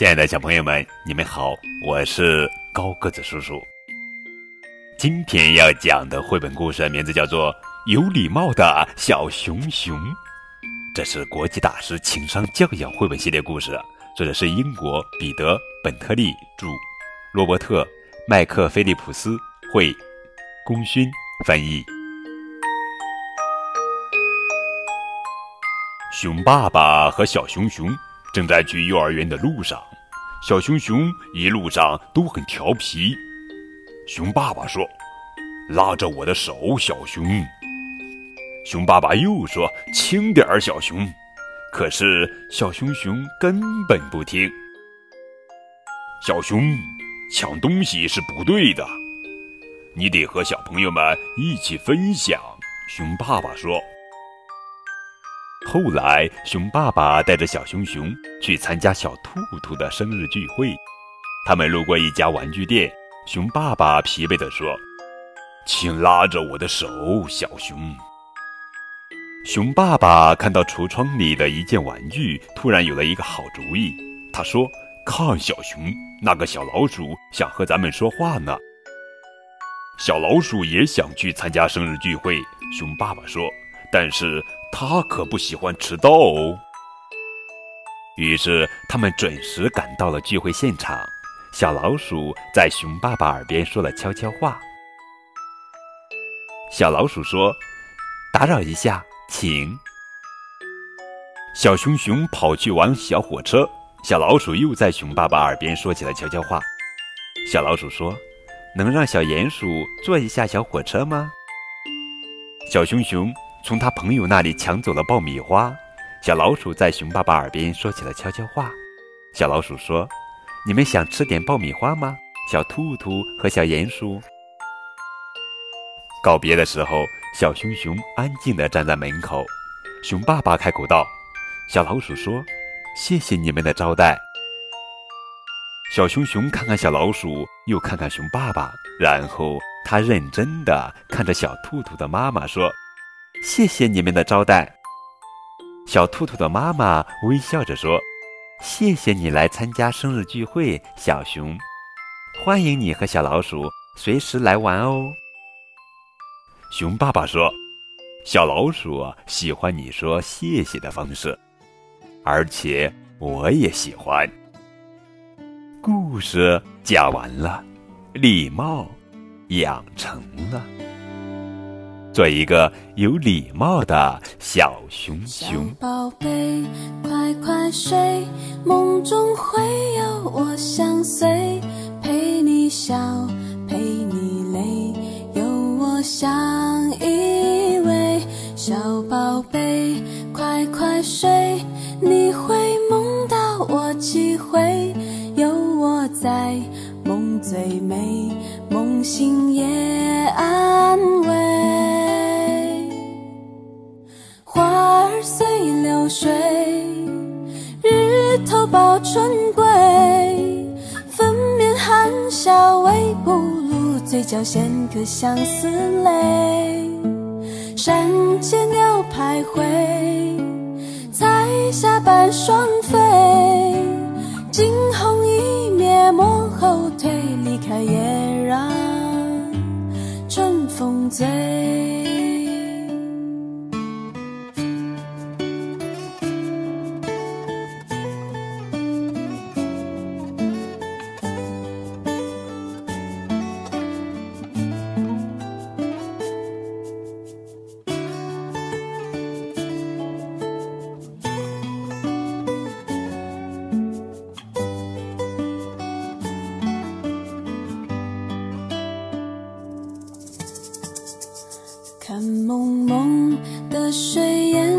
亲爱的小朋友们，你们好，我是高个子叔叔。今天要讲的绘本故事名字叫做《有礼貌的小熊熊》，这是国际大师情商教养绘本系列故事，作者是英国彼得·本特利著，罗伯特·麦克菲利普斯绘，功勋翻译。熊爸爸和小熊熊正在去幼儿园的路上，小熊熊一路上都很调皮。熊爸爸说：“拉着我的手，小熊。”熊爸爸又说：“轻点儿，小熊。”可是小熊熊根本不听。小熊，抢东西是不对的，你得和小朋友们一起分享。熊爸爸说。后来，熊爸爸带着小熊熊去参加小兔兔的生日聚会。他们路过一家玩具店，熊爸爸疲惫地说：“请拉着我的手，小熊。”熊爸爸看到橱窗里的一件玩具，突然有了一个好主意。他说：“看，小熊，那个小老鼠想和咱们说话呢。”小老鼠也想去参加生日聚会。熊爸爸说：“但是。”他可不喜欢迟到哦。于是他们准时赶到了聚会现场。小老鼠在熊爸爸耳边说了悄悄话。小老鼠说：“打扰一下，请。”小熊熊跑去玩小火车。小老鼠又在熊爸爸耳边说起了悄悄话。小老鼠说：“能让小鼹鼠坐一下小火车吗？”小熊熊。从他朋友那里抢走了爆米花，小老鼠在熊爸爸耳边说起了悄悄话。小老鼠说：“你们想吃点爆米花吗？”小兔兔和小鼹鼠告别的时候，小熊熊安静地站在门口。熊爸爸开口道：“小老鼠说，谢谢你们的招待。”小熊熊看看小老鼠，又看看熊爸爸，然后他认真地看着小兔兔的妈妈说。谢谢你们的招待，小兔兔的妈妈微笑着说：“谢谢你来参加生日聚会，小熊，欢迎你和小老鼠随时来玩哦。”熊爸爸说：“小老鼠喜欢你说谢谢的方式，而且我也喜欢。”故事讲完了，礼貌养成了。做一个有礼貌的小熊熊。宝贝，快快睡，梦中会有我相随，陪你笑，陪你泪，有我相依偎。小宝贝，快快睡，你会梦到我几回，有我在，梦最美，梦醒也安慰。花儿随流水，日头抱春归，粉面含笑微不露，嘴角衔颗相思泪。山间鸟徘徊，彩霞伴双飞，惊鸿一瞥莫后退，离开也让春风醉。水烟，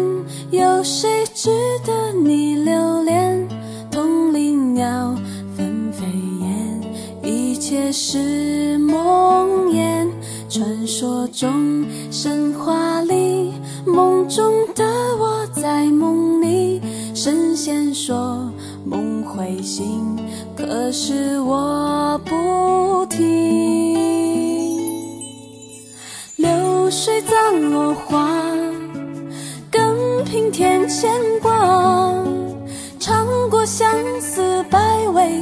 有谁值得你留恋？同林鸟纷飞燕，一切是梦魇。传说中，神话里，梦中的我在梦里。神仙说梦会醒，可是我不听。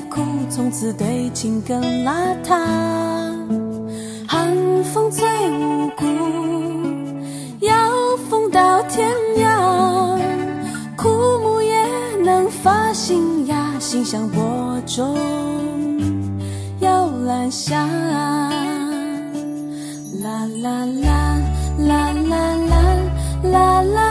苦，从此对情更邋遢。寒风最无辜，要风到天涯，枯木也能发新芽，心像播种摇篮下。啦啦啦啦啦啦啦啦。